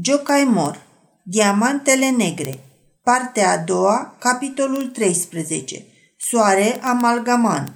Jocaimor Diamantele negre Partea a doua, capitolul 13 Soare amalgamant.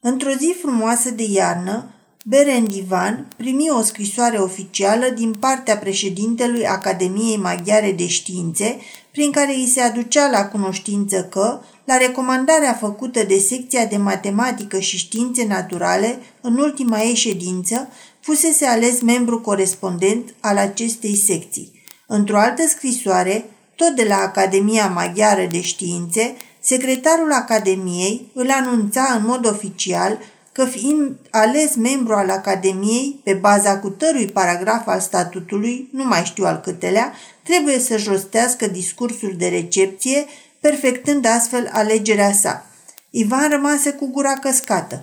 Într-o zi frumoasă de iarnă, Berend Ivan primi o scrisoare oficială din partea președintelui Academiei Maghiare de Științe, prin care îi se aducea la cunoștință că, la recomandarea făcută de secția de matematică și științe naturale, în ultima ei ședință, fusese ales membru corespondent al acestei secții. Într-o altă scrisoare, tot de la Academia Maghiară de Științe, secretarul Academiei îl anunța în mod oficial că fiind ales membru al Academiei, pe baza cutărui paragraf al statutului, nu mai știu al câtelea, trebuie să-și rostească discursul de recepție, perfectând astfel alegerea sa. Ivan rămase cu gura căscată.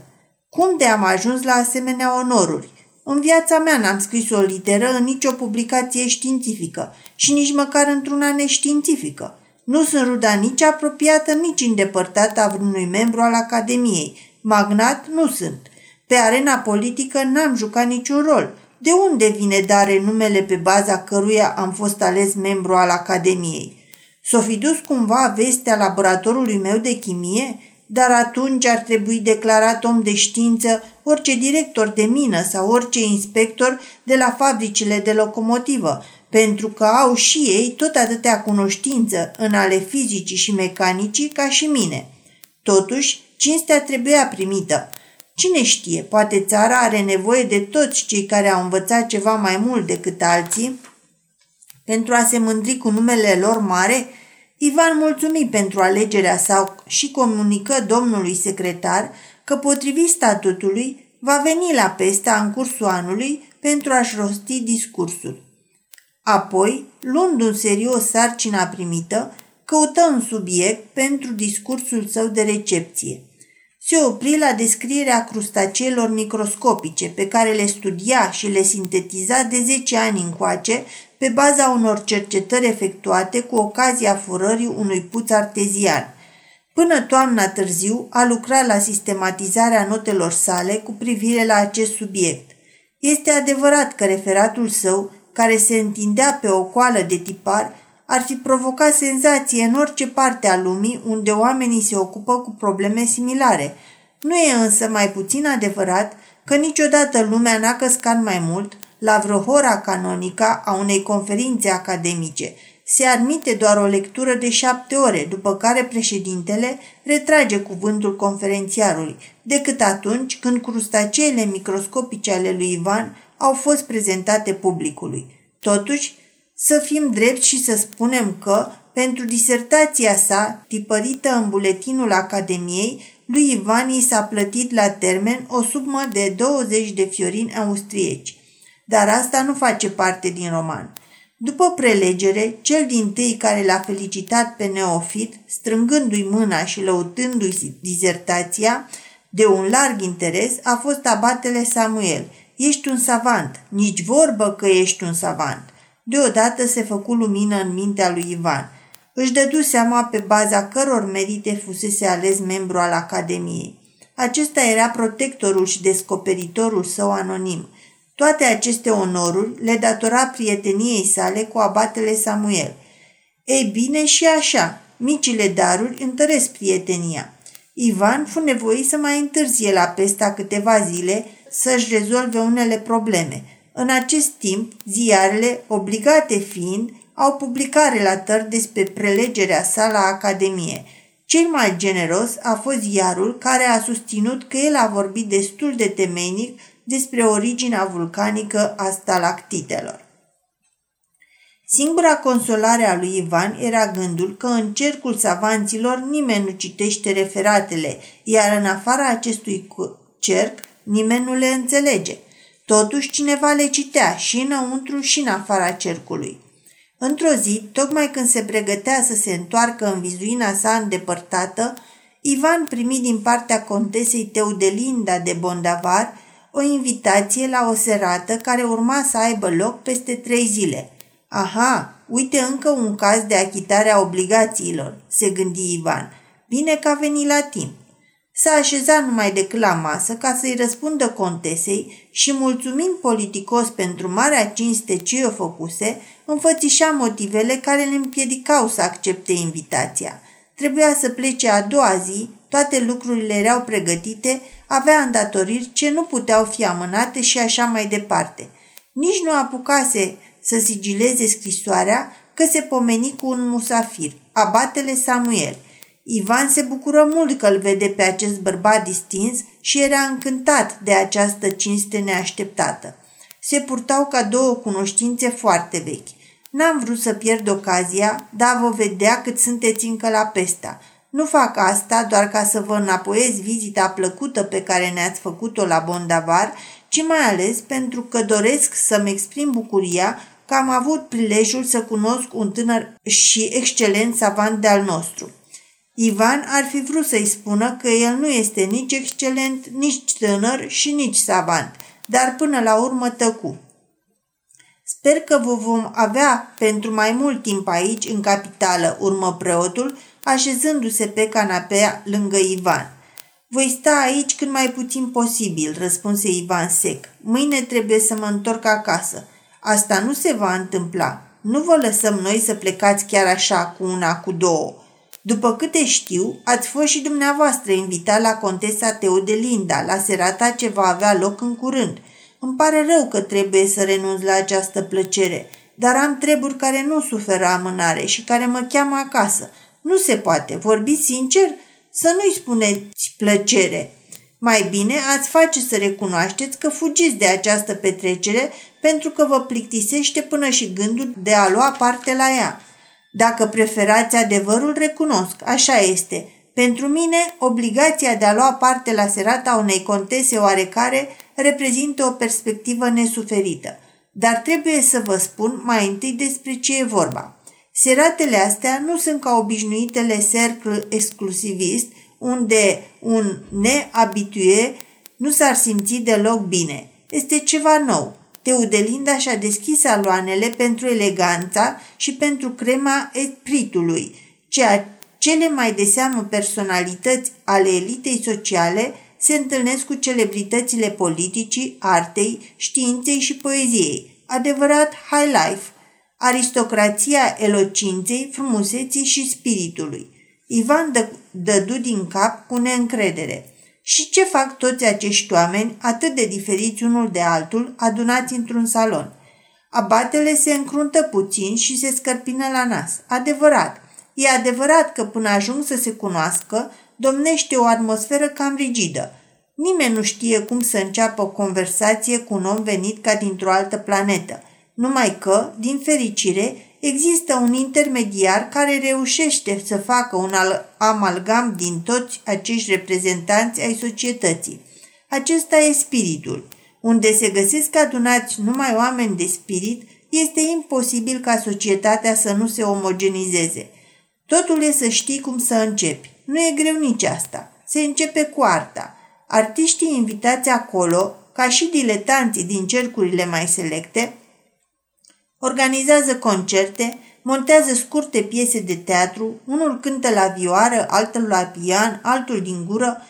Cum de am ajuns la asemenea onoruri? În viața mea n-am scris o literă în nicio publicație științifică și nici măcar într-una neștiințifică. Nu sunt ruda nici apropiată, nici îndepărtată a vreunui membru al Academiei. Magnat nu sunt. Pe arena politică n-am jucat niciun rol. De unde vine dare numele pe baza căruia am fost ales membru al Academiei? S-o fi dus cumva vestea laboratorului meu de chimie? Dar atunci ar trebui declarat om de știință orice director de mină sau orice inspector de la fabricile de locomotivă, pentru că au și ei tot atâtea cunoștință în ale fizicii și mecanicii ca și mine. Totuși, cinstea trebuia primită. Cine știe, poate țara are nevoie de toți cei care au învățat ceva mai mult decât alții pentru a se mândri cu numele lor mare Ivan mulțumi pentru alegerea sa și comunică domnului secretar că potrivit statutului va veni la Pesta în cursul anului pentru a-și rosti discursul. Apoi, luând un serios sarcina primită, căută un subiect pentru discursul său de recepție. Se opri la descrierea crustaceelor microscopice pe care le studia și le sintetiza de 10 ani încoace pe baza unor cercetări efectuate cu ocazia furării unui puț artezian. Până toamna târziu a lucrat la sistematizarea notelor sale cu privire la acest subiect. Este adevărat că referatul său, care se întindea pe o coală de tipar, ar fi provocat senzație în orice parte a lumii unde oamenii se ocupă cu probleme similare. Nu e însă mai puțin adevărat că niciodată lumea n-a căscat mai mult la vreo hora canonică a unei conferințe academice. Se admite doar o lectură de șapte ore, după care președintele retrage cuvântul conferențiarului, decât atunci când crustaceele microscopice ale lui Ivan au fost prezentate publicului. Totuși, să fim drepți și să spunem că, pentru disertația sa, tipărită în buletinul Academiei, lui Ivan i s-a plătit la termen o sumă de 20 de fiorini austrieci dar asta nu face parte din roman. După prelegere, cel din tâi care l-a felicitat pe Neofit, strângându-i mâna și lăutându-i dizertația, de un larg interes, a fost abatele Samuel. Ești un savant, nici vorbă că ești un savant. Deodată se făcu lumină în mintea lui Ivan. Își dădu seama pe baza căror merite fusese ales membru al Academiei. Acesta era protectorul și descoperitorul său anonim – toate aceste onoruri le datora prieteniei sale cu abatele Samuel. Ei bine și așa, micile daruri întăresc prietenia. Ivan fu nevoit să mai întârzie la pesta câteva zile să-și rezolve unele probleme. În acest timp, ziarele, obligate fiind, au publicat relatări despre prelegerea sa la Academie. Cel mai generos a fost ziarul care a susținut că el a vorbit destul de temeinic despre originea vulcanică a stalactitelor. Singura consolare a lui Ivan era gândul că în cercul savanților nimeni nu citește referatele, iar în afara acestui cerc nimeni nu le înțelege. Totuși cineva le citea și înăuntru și în afara cercului. Într-o zi, tocmai când se pregătea să se întoarcă în vizuina sa îndepărtată, Ivan primi din partea contesei Teudelinda de Bondavar o invitație la o serată care urma să aibă loc peste trei zile. Aha, uite încă un caz de achitare a obligațiilor, se gândi Ivan. Bine că a venit la timp. S-a așezat numai decât la masă ca să-i răspundă contesei și, mulțumind politicos pentru marea cinste ce o făcuse, înfățișa motivele care le împiedicau să accepte invitația. Trebuia să plece a doua zi, toate lucrurile erau pregătite, avea îndatoriri ce nu puteau fi amânate și așa mai departe. Nici nu apucase să sigileze scrisoarea că se pomeni cu un musafir, abatele Samuel – Ivan se bucură mult că îl vede pe acest bărbat distins și era încântat de această cinste neașteptată. Se purtau ca două cunoștințe foarte vechi. N-am vrut să pierd ocazia, dar vă vedea cât sunteți încă la pesta. Nu fac asta doar ca să vă înapoiez vizita plăcută pe care ne-ați făcut-o la Bondavar, ci mai ales pentru că doresc să-mi exprim bucuria că am avut prilejul să cunosc un tânăr și excelent savant de-al nostru. Ivan ar fi vrut să-i spună că el nu este nici excelent, nici tânăr și nici savant, dar până la urmă tăcu. Sper că vă vom avea pentru mai mult timp aici, în capitală, urmă preotul, așezându-se pe canapea lângă Ivan. Voi sta aici cât mai puțin posibil, răspunse Ivan sec. Mâine trebuie să mă întorc acasă. Asta nu se va întâmpla. Nu vă lăsăm noi să plecați chiar așa cu una, cu două. După câte știu, ați fost și dumneavoastră invitat la Contesa Teodelinda, la serata ce va avea loc în curând. Îmi pare rău că trebuie să renunț la această plăcere, dar am treburi care nu suferă amânare și care mă cheamă acasă. Nu se poate, vorbiți sincer, să nu-i spuneți plăcere. Mai bine ați face să recunoașteți că fugiți de această petrecere pentru că vă plictisește până și gândul de a lua parte la ea. Dacă preferați adevărul, recunosc, așa este. Pentru mine, obligația de a lua parte la serata unei contese oarecare reprezintă o perspectivă nesuferită. Dar trebuie să vă spun mai întâi despre ce e vorba. Seratele astea nu sunt ca obișnuitele cercl exclusivist, unde un neabitue nu s-ar simți deloc bine. Este ceva nou, Teudelinda și-a deschis aloanele pentru eleganța și pentru crema espritului, ceea cele mai de seamă personalități ale elitei sociale se întâlnesc cu celebritățile politicii, artei, științei și poeziei. Adevărat high life, aristocrația elocinței, frumuseții și spiritului. Ivan dă, dădu din cap cu neîncredere – și ce fac toți acești oameni, atât de diferiți unul de altul, adunați într-un salon? Abatele se încruntă puțin și se scărpină la nas. Adevărat. E adevărat că până ajung să se cunoască, domnește o atmosferă cam rigidă. Nimeni nu știe cum să înceapă o conversație cu un om venit ca dintr-o altă planetă. Numai că, din fericire, există un intermediar care reușește să facă un amalgam din toți acești reprezentanți ai societății. Acesta e spiritul. Unde se găsesc adunați numai oameni de spirit, este imposibil ca societatea să nu se omogenizeze. Totul e să știi cum să începi. Nu e greu nici asta. Se începe cu arta. Artiștii invitați acolo, ca și diletanții din cercurile mai selecte, organizează concerte, montează scurte piese de teatru, unul cântă la vioară, altul la pian, altul din gură,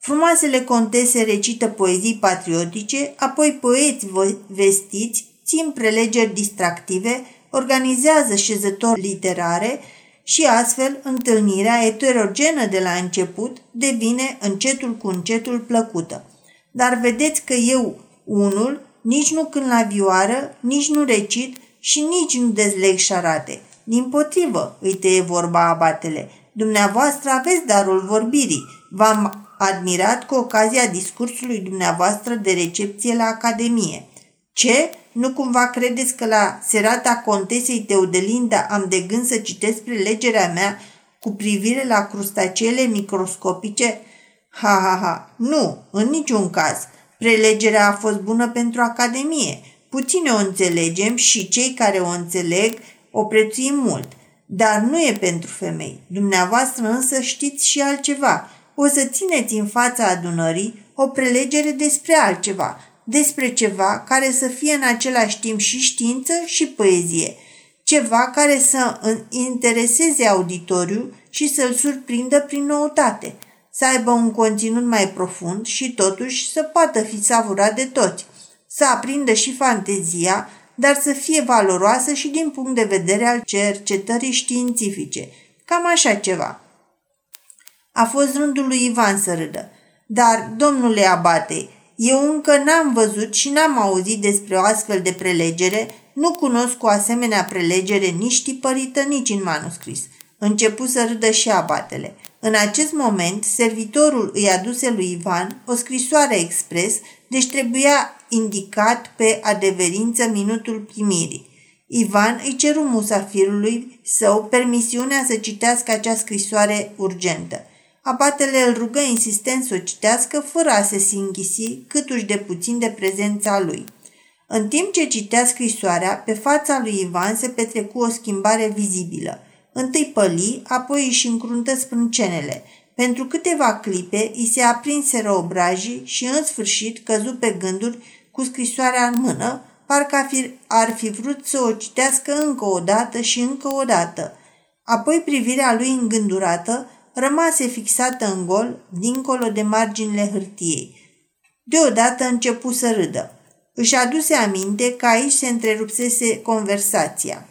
frumoasele contese recită poezii patriotice, apoi poeți vestiți țin prelegeri distractive, organizează șezători literare și astfel întâlnirea eterogenă de la început devine încetul cu încetul plăcută. Dar vedeți că eu, unul, nici nu când la vioară, nici nu recit, și nici nu dezleg șarate. Din potrivă, îi tăie vorba abatele. Dumneavoastră aveți darul vorbirii. V-am admirat cu ocazia discursului dumneavoastră de recepție la Academie. Ce? Nu cumva credeți că la serata contesei Teudelinda am de gând să citesc prelegerea mea cu privire la crustacele microscopice? Ha, ha, ha, nu, în niciun caz. Prelegerea a fost bună pentru Academie. Puține o înțelegem și cei care o înțeleg o prețuim mult, dar nu e pentru femei. Dumneavoastră însă știți și altceva. O să țineți în fața adunării o prelegere despre altceva, despre ceva care să fie în același timp și știință și poezie, ceva care să intereseze auditoriul și să-l surprindă prin noutate. să aibă un conținut mai profund și totuși să poată fi savurat de toți, să aprindă și fantezia, dar să fie valoroasă și din punct de vedere al cercetării științifice. Cam așa ceva. A fost rândul lui Ivan să râdă. Dar, domnule abate, eu încă n-am văzut și n-am auzit despre o astfel de prelegere, nu cunosc o asemenea prelegere nici tipărită, nici în manuscris. Începu să râdă și abatele. În acest moment, servitorul îi aduse lui Ivan o scrisoare expres, deci trebuia indicat pe adeverință minutul primirii. Ivan îi ceru musafirului său permisiunea să citească acea scrisoare urgentă. Abatele îl rugă insistent să o citească fără a se singhisi câtuși de puțin de prezența lui. În timp ce citea scrisoarea, pe fața lui Ivan se petrecu o schimbare vizibilă. Întâi păli, apoi își încruntă sprâncenele. Pentru câteva clipe îi se aprinseră obrajii și în sfârșit căzu pe gânduri cu scrisoarea în mână, parcă ar fi vrut să o citească încă o dată și încă o dată. Apoi privirea lui îngândurată rămase fixată în gol, dincolo de marginile hârtiei. Deodată începu să râdă. Își aduse aminte că aici se întrerupsese conversația.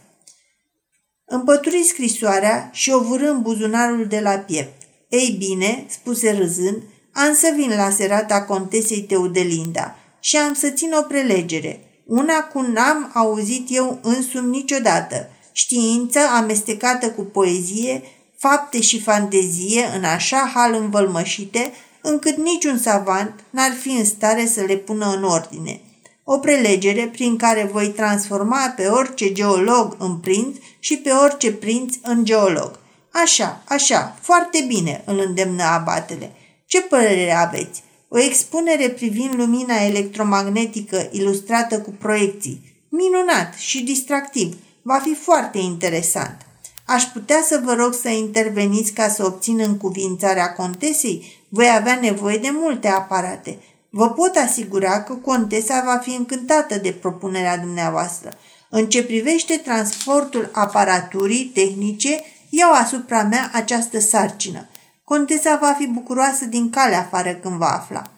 Împături scrisoarea și o vârâ în buzunarul de la piept. Ei bine, spuse râzând, am să vin la serata contesei Teudelinda și am să țin o prelegere. Una cu n-am auzit eu însumi niciodată. Știință amestecată cu poezie, fapte și fantezie în așa hal învălmășite, încât niciun savant n-ar fi în stare să le pună în ordine. O prelegere prin care voi transforma pe orice geolog în prinț și pe orice prinț în geolog. Așa, așa, foarte bine, îl îndemnă abatele. Ce părere aveți? O expunere privind lumina electromagnetică ilustrată cu proiecții. Minunat și distractiv. Va fi foarte interesant. Aș putea să vă rog să interveniți ca să obțin încuvințarea contesei? Voi avea nevoie de multe aparate. Vă pot asigura că contesa va fi încântată de propunerea dumneavoastră. În ce privește transportul aparaturii tehnice, iau asupra mea această sarcină. Contesa va fi bucuroasă din cale afară când va afla.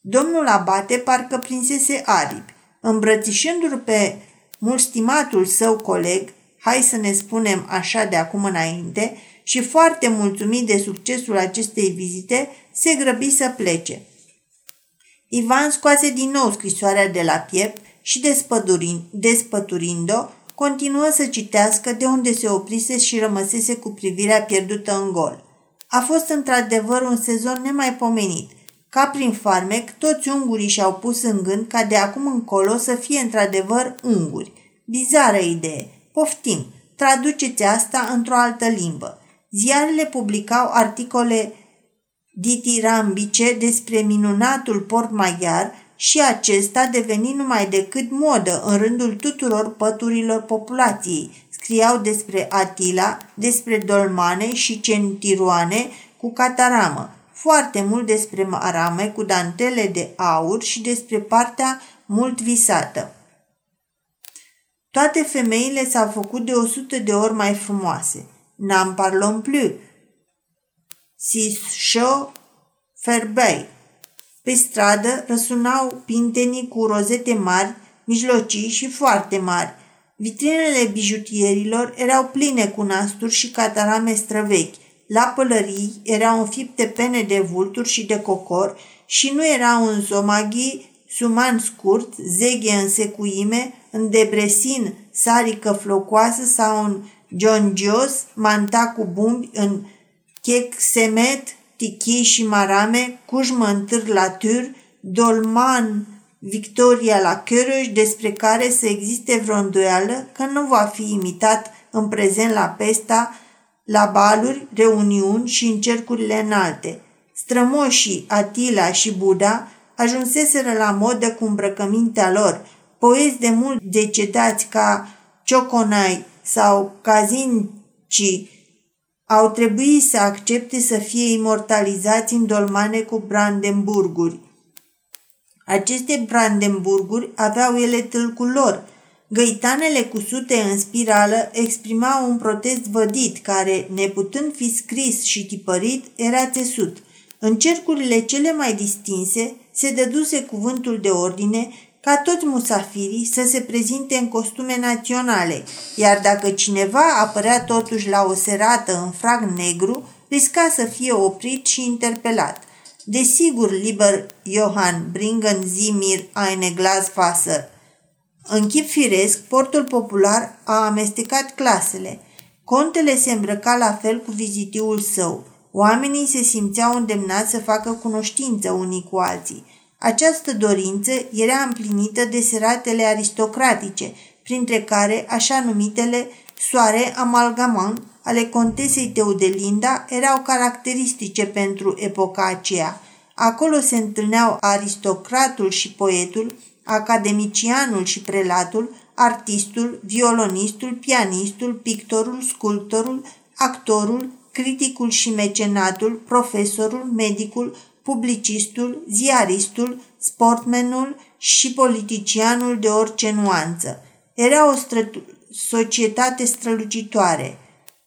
Domnul Abate parcă prinsese aripi. Îmbrățișându-l pe mult stimatul său coleg, hai să ne spunem așa de acum înainte, și foarte mulțumit de succesul acestei vizite, se grăbi să plece. Ivan scoase din nou scrisoarea de la piept și despăturind-o, continuă să citească de unde se oprise și rămăsese cu privirea pierdută în gol. A fost într-adevăr un sezon nemaipomenit. Ca prin farmec, toți ungurii și-au pus în gând ca de acum încolo să fie într-adevăr unguri. Bizară idee. Poftim, traduceți asta într-o altă limbă. Ziarele publicau articole ditirambice despre minunatul port maghiar și acesta deveni numai decât modă în rândul tuturor păturilor populației. Scriau despre Atila, despre dolmane și centiroane cu cataramă, foarte mult despre marame cu dantele de aur și despre partea mult visată. Toate femeile s-au făcut de o sută de ori mai frumoase. N-am parlăm plus. Si show ferbei. Pe stradă răsunau pintenii cu rozete mari, mijlocii și foarte mari. Vitrinele bijutierilor erau pline cu nasturi și catarame străvechi. La pălării erau înfipte pene de vulturi și de cocor și nu erau în zomaghii suman scurt, zeghe în secuime, în debresin sarică flocoasă sau în giongios, manta cu bumbi, în chec semet, tichii și marame, cujmă în târ la târ, dolman Victoria la Cărăș, despre care să existe vreo îndoială că nu va fi imitat în prezent la Pesta, la baluri, reuniuni și în cercurile înalte. Strămoșii Atila și Buddha ajunseseră la modă cu îmbrăcămintea lor. Poezi de mult decedați ca Cioconai sau Cazinci au trebuit să accepte să fie imortalizați în dolmane cu Brandenburguri. Aceste Brandenburguri aveau ele tâlcul lor. Găitanele cusute în spirală exprimau un protest vădit care, neputând fi scris și tipărit, era țesut – În cercurile cele mai distinse se dăduse cuvântul de ordine ca toți musafirii să se prezinte în costume naționale, iar dacă cineva apărea totuși la o serată în frag negru, risca să fie oprit și interpelat. Desigur, liber Johann bringen Sie mir eine Glasfaser. În chip firesc, portul popular a amestecat clasele. Contele se îmbrăca la fel cu vizitiul său. Oamenii se simțeau îndemnați să facă cunoștință unii cu alții. Această dorință era împlinită de seratele aristocratice, printre care așa numitele soare amalgamant ale contesei Teudelinda erau caracteristice pentru epoca aceea. Acolo se întâlneau aristocratul și poetul, academicianul și prelatul, artistul, violonistul, pianistul, pictorul, sculptorul, actorul, criticul și mecenatul, profesorul, medicul, publicistul, ziaristul, sportmenul și politicianul de orice nuanță. Era o stră- societate strălucitoare,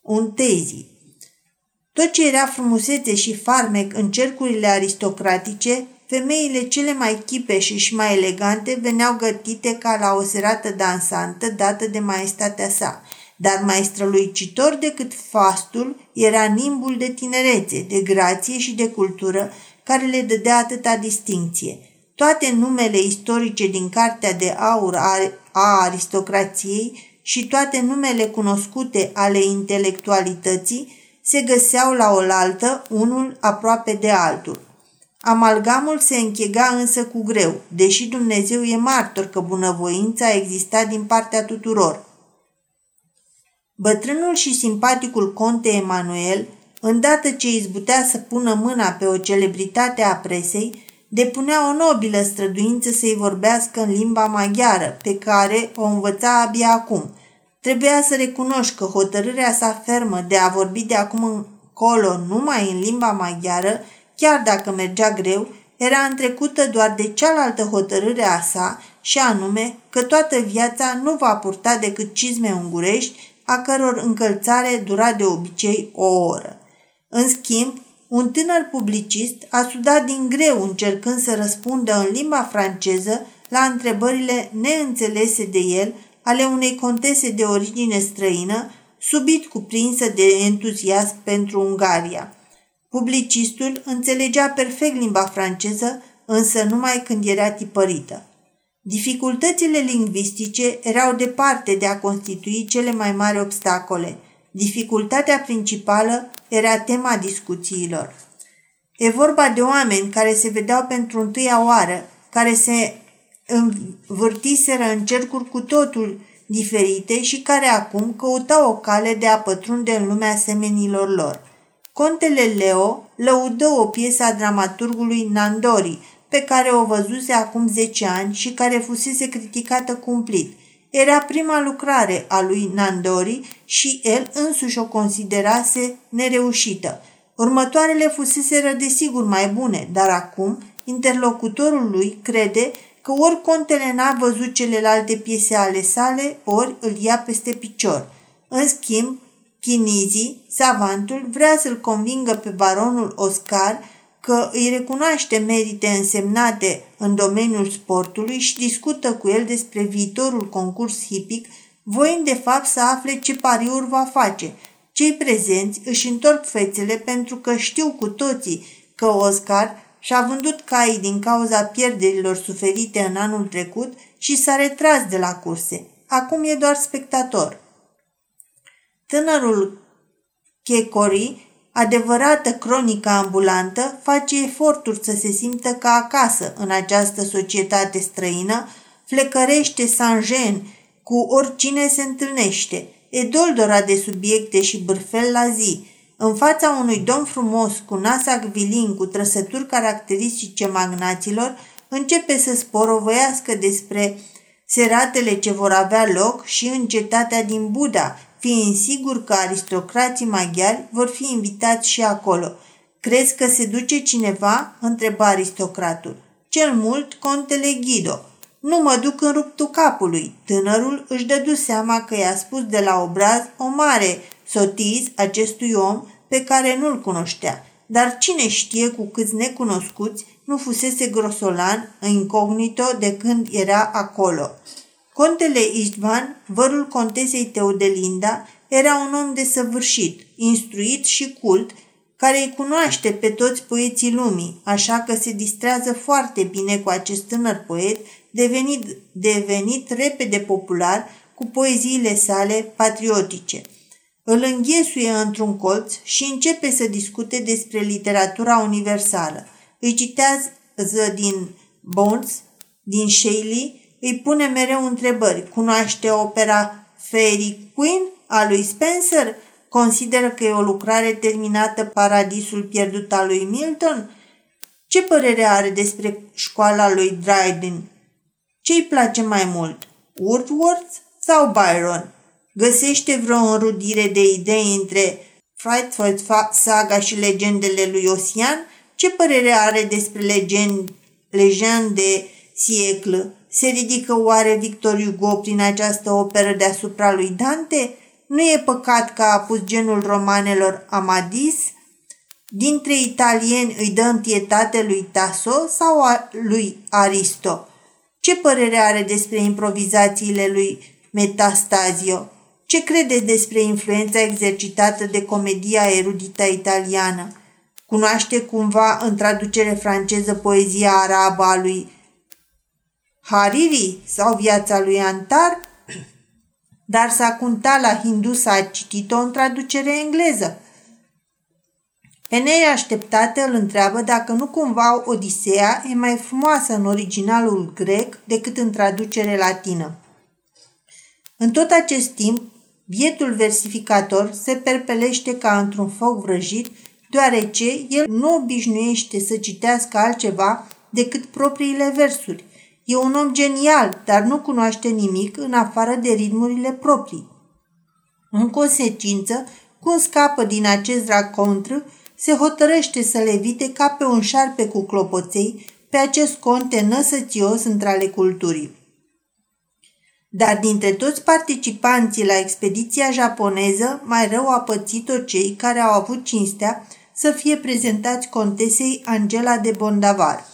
un tezi. Tot ce era frumusețe și farmec în cercurile aristocratice, femeile cele mai chipeșe și mai elegante veneau gătite ca la o serată dansantă dată de maestatea sa, dar mai strălucitor decât fastul era nimbul de tinerețe, de grație și de cultură care le dădea atâta distinție. Toate numele istorice din Cartea de Aur a aristocrației și toate numele cunoscute ale intelectualității se găseau la oaltă, unul aproape de altul. Amalgamul se închega însă cu greu, deși Dumnezeu e martor că bunăvoința a existat din partea tuturor. Bătrânul și simpaticul conte Emanuel Îndată ce izbutea să pună mâna pe o celebritate a presei, depunea o nobilă străduință să-i vorbească în limba maghiară, pe care o învăța abia acum. Trebuia să recunoști că hotărârea sa fermă de a vorbi de acum încolo numai în limba maghiară, chiar dacă mergea greu, era întrecută doar de cealaltă hotărâre a sa, și anume că toată viața nu va purta decât cizme ungurești, a căror încălțare dura de obicei o oră. În schimb, un tânăr publicist a sudat din greu încercând să răspundă în limba franceză la întrebările neînțelese de el ale unei contese de origine străină, subit cuprinsă de entuziasm pentru Ungaria. Publicistul înțelegea perfect limba franceză, însă numai când era tipărită. Dificultățile lingvistice erau departe de a constitui cele mai mari obstacole – Dificultatea principală era tema discuțiilor. E vorba de oameni care se vedeau pentru întâia oară, care se învârtiseră în cercuri cu totul diferite și care acum căutau o cale de a pătrunde în lumea semenilor lor. Contele Leo lăudă o piesă a dramaturgului Nandori, pe care o văzuse acum 10 ani și care fusese criticată cumplit – era prima lucrare a lui Nandori și el însuși o considerase nereușită. Următoarele fuseseră desigur mai bune, dar acum interlocutorul lui crede că ori contele n-a văzut celelalte piese ale sale, ori îl ia peste picior. În schimb, Chinizi, savantul, vrea să-l convingă pe baronul Oscar că îi recunoaște merite însemnate în domeniul sportului și discută cu el despre viitorul concurs hipic, voind de fapt să afle ce pariuri va face. Cei prezenți își întorc fețele pentru că știu cu toții că Oscar și-a vândut caii din cauza pierderilor suferite în anul trecut și s-a retras de la curse. Acum e doar spectator. Tânărul Checori adevărată cronică ambulantă, face eforturi să se simtă ca acasă în această societate străină, flecărește sanjen cu oricine se întâlnește, e doldora de subiecte și bârfel la zi. În fața unui domn frumos cu nas acvilin cu trăsături caracteristice magnaților, începe să sporovăiască despre seratele ce vor avea loc și în cetatea din Buda, fiind sigur că aristocrații maghiari vor fi invitați și acolo. Crezi că se duce cineva?" întreba aristocratul. Cel mult, contele Ghido. Nu mă duc în ruptul capului. Tânărul își dădu seama că i-a spus de la obraz o mare sotiz acestui om pe care nu-l cunoștea. dar cine știe cu câți necunoscuți nu fusese grosolan incognito de când era acolo. Contele Istvan, vărul contesei Teodelinda, era un om desăvârșit, instruit și cult, care îi cunoaște pe toți poeții lumii, așa că se distrează foarte bine cu acest tânăr poet, devenit, devenit repede popular cu poeziile sale patriotice. Îl înghesuie într-un colț și începe să discute despre literatura universală. Îi citează din Bones, din Shelley, îi pune mereu întrebări. Cunoaște opera Fairy Queen a lui Spencer? Consideră că e o lucrare terminată Paradisul pierdut al lui Milton? Ce părere are despre școala lui Dryden? Ce-i place mai mult, Wordsworth sau Byron? Găsește vreo înrudire de idei între Frightful Saga și legendele lui Ossian? Ce părere are despre legend, legend de sieclă? Se ridică oare Victor Hugo prin această operă deasupra lui Dante? Nu e păcat că a pus genul romanelor Amadis? Dintre italieni îi dă întietate lui Tasso sau a lui Aristo? Ce părere are despre improvizațiile lui Metastazio? Ce crede despre influența exercitată de comedia erudită italiană? Cunoaște cumva în traducere franceză poezia arabă a lui Hariri sau viața lui Antar? Dar Sakuntala hindu s-a citit-o în traducere engleză. Pe neașteptate îl întreabă dacă nu cumva Odiseea e mai frumoasă în originalul grec decât în traducere latină. În tot acest timp, bietul versificator se perpelește ca într-un foc vrăjit, deoarece el nu obișnuiește să citească altceva decât propriile versuri. E un om genial, dar nu cunoaște nimic în afară de ritmurile proprii. În consecință, cum scapă din acest racontr, se hotărăște să le evite ca pe un șarpe cu clopoței pe acest conte năsățios între ale culturii. Dar dintre toți participanții la expediția japoneză, mai rău a pățit-o cei care au avut cinstea să fie prezentați contesei Angela de Bondavar.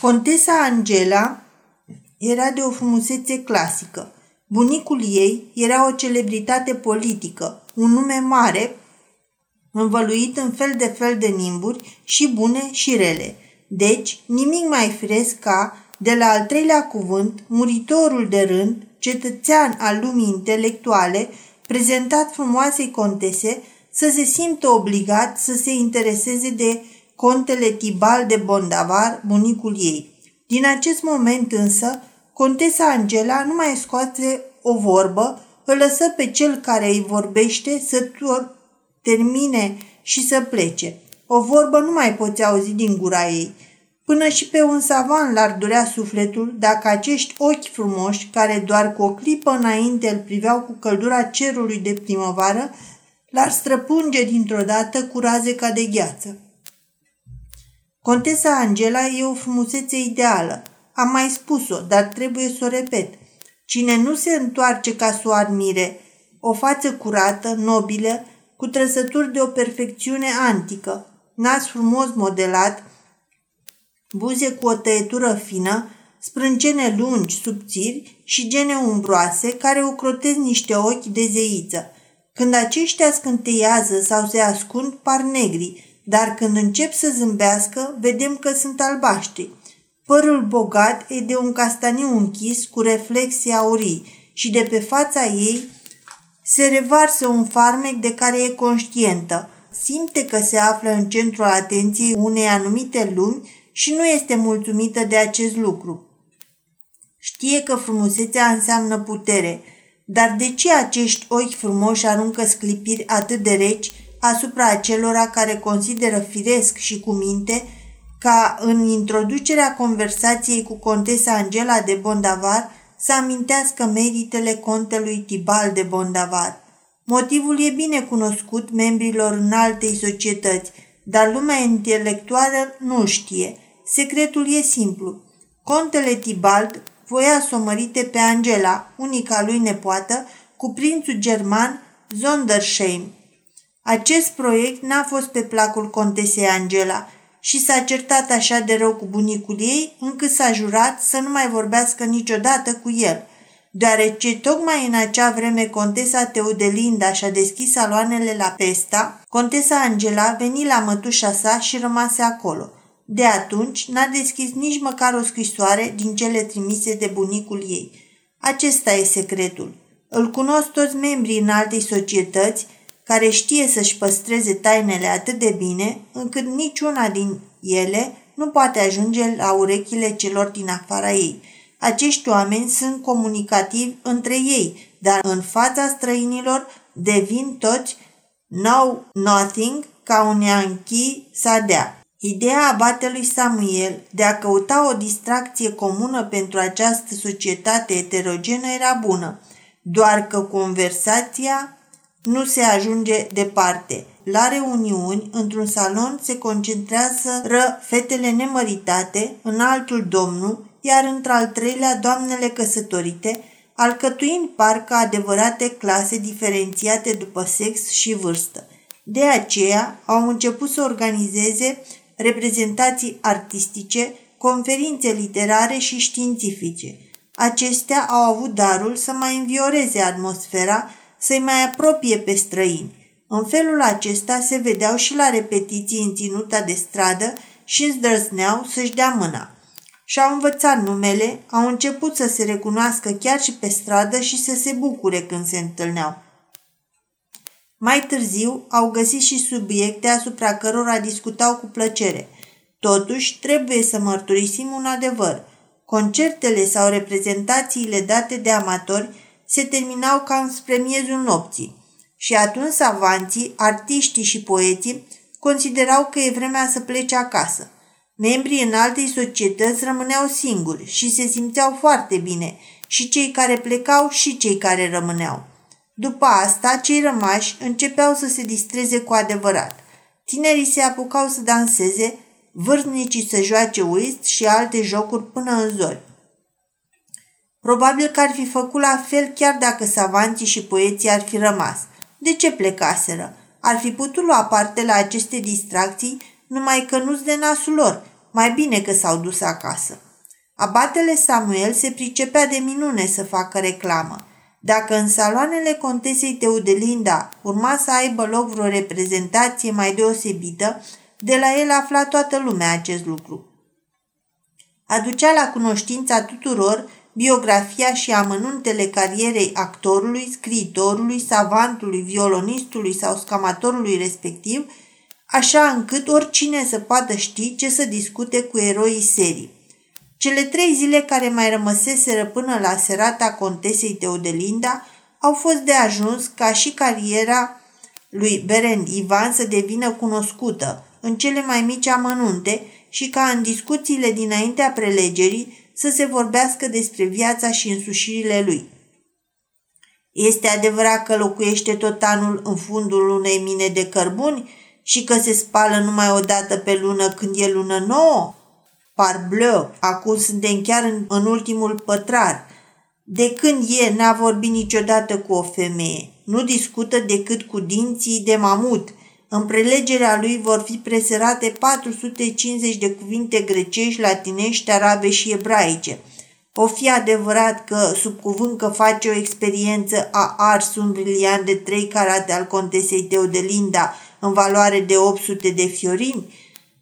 Contesa Angela era de o frumusețe clasică. Bunicul ei era o celebritate politică, un nume mare, învăluit în fel de fel de nimburi și bune și rele. Deci, nimic mai firesc ca, de la al treilea cuvânt, muritorul de rând, cetățean al lumii intelectuale, prezentat frumoasei contese, să se simtă obligat să se intereseze de contele Tibal de Bondavar, bunicul ei. Din acest moment însă, contesa Angela nu mai scoate o vorbă, îl lăsă pe cel care îi vorbește să termine și să plece. O vorbă nu mai poți auzi din gura ei. Până și pe un savan l-ar durea sufletul dacă acești ochi frumoși, care doar cu o clipă înainte îl priveau cu căldura cerului de primăvară, l-ar străpunge dintr-o dată cu raze ca de gheață. Contesa Angela e o frumusețe ideală. Am mai spus-o, dar trebuie să o repet. Cine nu se întoarce ca să o admire, o față curată, nobilă, cu trăsături de o perfecțiune antică, nas frumos modelat, buze cu o tăietură fină, sprâncene lungi, subțiri și gene umbroase care ocrotesc niște ochi de zeiță. Când aceștia scânteiază sau se ascund, par negri, dar când încep să zâmbească, vedem că sunt albaștri. Părul bogat e de un castaniu închis cu reflexii aurii și de pe fața ei se revarsă un farmec de care e conștientă. Simte că se află în centrul atenției unei anumite lumi și nu este mulțumită de acest lucru. Știe că frumusețea înseamnă putere, dar de ce acești ochi frumoși aruncă sclipiri atât de reci asupra acelora care consideră firesc și cu minte ca în introducerea conversației cu contesa Angela de Bondavar să amintească meritele contelui Tibal de Bondavar. Motivul e bine cunoscut membrilor în altei societăți, dar lumea intelectuală nu știe. Secretul e simplu. Contele Tibald voia să o mărite pe Angela, unica lui nepoată, cu prințul german Zondersheim. Acest proiect n-a fost pe placul contesei Angela și s-a certat așa de rău cu bunicul ei, încât s-a jurat să nu mai vorbească niciodată cu el – Deoarece tocmai în acea vreme contesa Teodelinda și-a deschis saloanele la Pesta, contesa Angela veni la mătușa sa și rămase acolo. De atunci n-a deschis nici măcar o scrisoare din cele trimise de bunicul ei. Acesta e secretul. Îl cunosc toți membrii în altei societăți care știe să-și păstreze tainele atât de bine încât niciuna din ele nu poate ajunge la urechile celor din afara ei – acești oameni sunt comunicativi între ei, dar în fața străinilor devin toți know nothing ca un Yankee sadea. Ideea abatelui Samuel de a căuta o distracție comună pentru această societate eterogenă era bună, doar că conversația nu se ajunge departe. La reuniuni, într-un salon, se concentrează ră fetele nemăritate, în altul domnul, iar într-al treilea doamnele căsătorite, alcătuind parcă adevărate clase diferențiate după sex și vârstă. De aceea au început să organizeze reprezentații artistice, conferințe literare și științifice. Acestea au avut darul să mai învioreze atmosfera, să-i mai apropie pe străini. În felul acesta se vedeau și la repetiții în ținuta de stradă și îndrăzneau să-și dea mâna și-au învățat numele, au început să se recunoască chiar și pe stradă și să se bucure când se întâlneau. Mai târziu au găsit și subiecte asupra cărora discutau cu plăcere. Totuși, trebuie să mărturisim un adevăr. Concertele sau reprezentațiile date de amatori se terminau cam spre miezul nopții și atunci savanții, artiștii și poeții considerau că e vremea să plece acasă. Membrii în altei societăți rămâneau singuri și se simțeau foarte bine, și cei care plecau și cei care rămâneau. După asta, cei rămași începeau să se distreze cu adevărat. Tinerii se apucau să danseze, vârstnicii să joace whist și alte jocuri până în zori. Probabil că ar fi făcut la fel chiar dacă savanții și poeții ar fi rămas. De ce plecaseră? Ar fi putut lua parte la aceste distracții numai că nu-s de nasul lor, mai bine că s-au dus acasă. Abatele Samuel se pricepea de minune să facă reclamă. Dacă în saloanele contesei Teudelinda urma să aibă loc vreo reprezentație mai deosebită, de la el afla toată lumea acest lucru. Aducea la cunoștința tuturor biografia și amănuntele carierei actorului, scriitorului, savantului, violonistului sau scamatorului respectiv – așa încât oricine să poată ști ce să discute cu eroii serii. Cele trei zile care mai rămăseseră până la serata contesei Teodelinda au fost de ajuns ca și cariera lui Berend Ivan să devină cunoscută în cele mai mici amănunte și ca în discuțiile dinaintea prelegerii să se vorbească despre viața și însușirile lui. Este adevărat că locuiește tot anul în fundul unei mine de cărbuni și că se spală numai o dată pe lună când e lună nouă? Parbleu, acum suntem chiar în, în ultimul pătrar. De când e, n-a vorbit niciodată cu o femeie. Nu discută decât cu dinții de mamut. În prelegerea lui vor fi preserate 450 de cuvinte grecești, latinești, arabe și ebraice. O fi adevărat că, sub cuvânt că face o experiență, a ars un briliant de trei carate al contesei Teodelinda – în valoare de 800 de fiorini,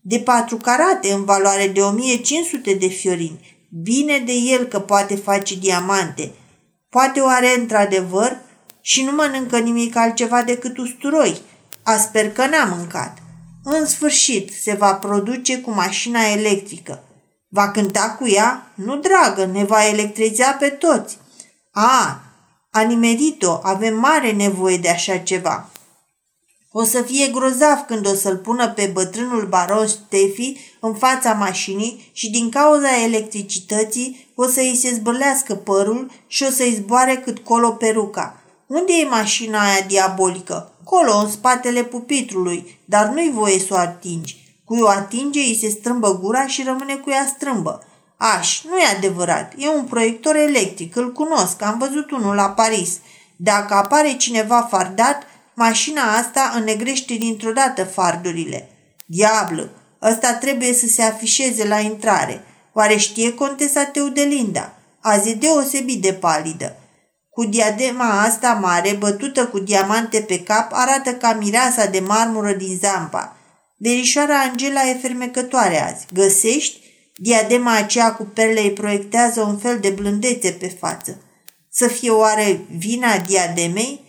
de 4 carate în valoare de 1500 de fiorini. Bine de el că poate face diamante. Poate o are într-adevăr și nu mănâncă nimic altceva decât usturoi. A sper că n-a mâncat. În sfârșit, se va produce cu mașina electrică. Va cânta cu ea? Nu, dragă, ne va electriza pe toți. A, a nimerit-o, avem mare nevoie de așa ceva. O să fie grozav când o să-l pună pe bătrânul baron Stefi în fața mașinii și din cauza electricității o să îi se zbârlească părul și o să-i zboare cât colo peruca. Unde e mașina aia diabolică? Colo, în spatele pupitrului, dar nu-i voie să o atingi. Cui o atinge, îi se strâmbă gura și rămâne cu ea strâmbă. Aș, nu e adevărat, e un proiector electric, îl cunosc, am văzut unul la Paris. Dacă apare cineva fardat, mașina asta înnegrește dintr-o dată fardurile. Diablă, ăsta trebuie să se afișeze la intrare. Oare știe contesa Teudelinda? Azi e deosebit de palidă. Cu diadema asta mare, bătută cu diamante pe cap, arată ca mireasa de marmură din Zampa. Verișoara Angela e fermecătoare azi. Găsești? Diadema aceea cu perle îi proiectează un fel de blândețe pe față. Să fie oare vina diademei?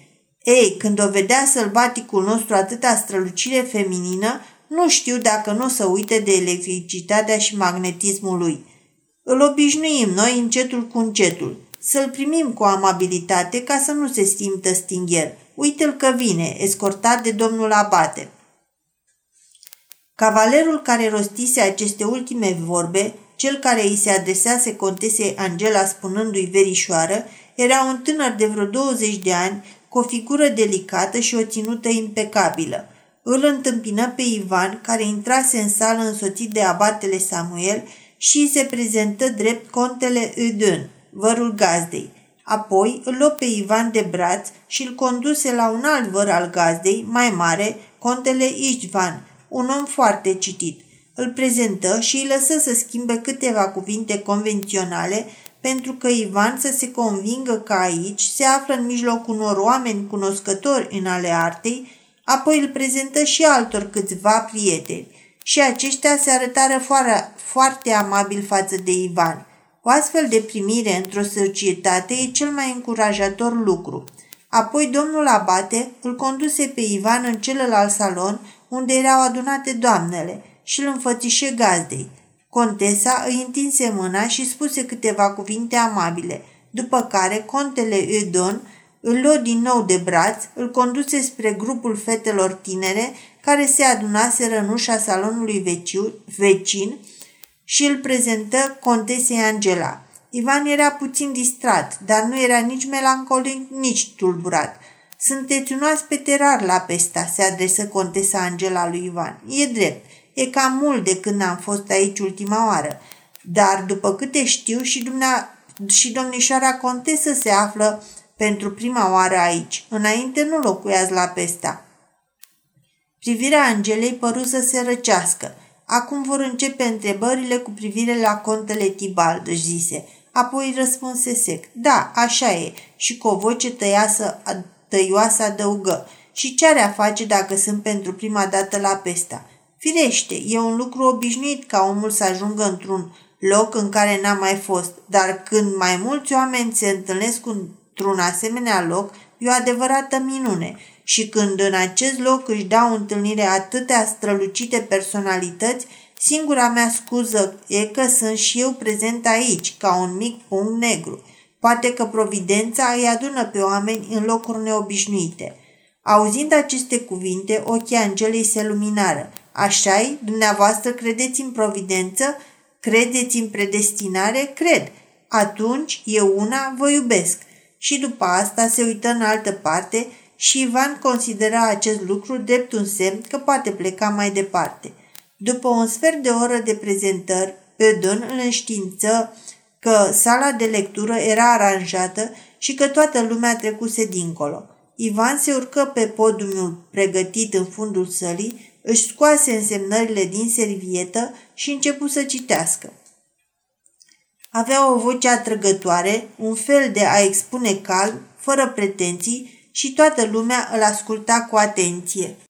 Ei, când o vedea sălbaticul nostru atâta strălucire feminină, nu știu dacă nu o să uite de electricitatea și magnetismul lui. Îl obișnuim noi încetul cu încetul. Să-l primim cu amabilitate ca să nu se simtă stingher. Uite-l că vine, escortat de domnul Abate. Cavalerul care rostise aceste ultime vorbe, cel care îi se adresase contesei Angela spunându-i verișoară, era un tânăr de vreo 20 de ani, cu o figură delicată și o ținută impecabilă. Îl întâmpină pe Ivan, care intrase în sală însoțit de abatele Samuel și îi se prezentă drept contele Udun, vărul gazdei. Apoi îl luă pe Ivan de braț și îl conduse la un alt văr al gazdei, mai mare, contele Ișvan, un om foarte citit. Îl prezentă și îi lăsă să schimbe câteva cuvinte convenționale pentru că Ivan să se convingă că aici se află în mijlocul unor oameni cunoscători în ale artei, apoi îl prezentă și altor câțiva prieteni și aceștia se arătară foarte, foarte amabil față de Ivan. O astfel de primire într-o societate e cel mai încurajator lucru. Apoi domnul Abate îl conduse pe Ivan în celălalt salon unde erau adunate doamnele și îl înfățișe gazdei. Contesa îi întinse mâna și spuse câteva cuvinte amabile, după care contele Eudon îl luă din nou de braț, îl conduse spre grupul fetelor tinere care se adunaseră în ușa salonului vecin și îl prezentă contesei Angela. Ivan era puțin distrat, dar nu era nici melancolic, nici tulburat. Sunteți un oaspete rar la Pesta, se adresă contesa Angela lui Ivan. E drept, e cam mult de când am fost aici ultima oară. Dar, după câte știu, și, dumnea, și domnișoara contesă se află pentru prima oară aici. Înainte nu locuiați la Pesta. Privirea Angelei păru să se răcească. Acum vor începe întrebările cu privire la contele Tibald, își zise. Apoi răspunse sec. Da, așa e. Și cu o voce tăiasă, tăioasă adăugă. Și ce are a face dacă sunt pentru prima dată la Pesta? Firește, e un lucru obișnuit ca omul să ajungă într-un loc în care n-a mai fost, dar când mai mulți oameni se întâlnesc într-un asemenea loc, e o adevărată minune și când în acest loc își dau întâlnire atâtea strălucite personalități, singura mea scuză e că sunt și eu prezent aici, ca un mic punct negru. Poate că providența îi adună pe oameni în locuri neobișnuite. Auzind aceste cuvinte, ochii Angelei se luminară. Așa-i? Dumneavoastră credeți în providență? Credeți în predestinare? Cred. Atunci, eu una vă iubesc. Și după asta se uită în altă parte și Ivan considera acest lucru drept un semn că poate pleca mai departe. După un sfert de oră de prezentări, Ödon îl înștiință că sala de lectură era aranjată și că toată lumea trecuse dincolo. Ivan se urcă pe podiumul pregătit în fundul sălii, își scoase însemnările din servietă și începu să citească. Avea o voce atrăgătoare, un fel de a expune calm, fără pretenții și toată lumea îl asculta cu atenție.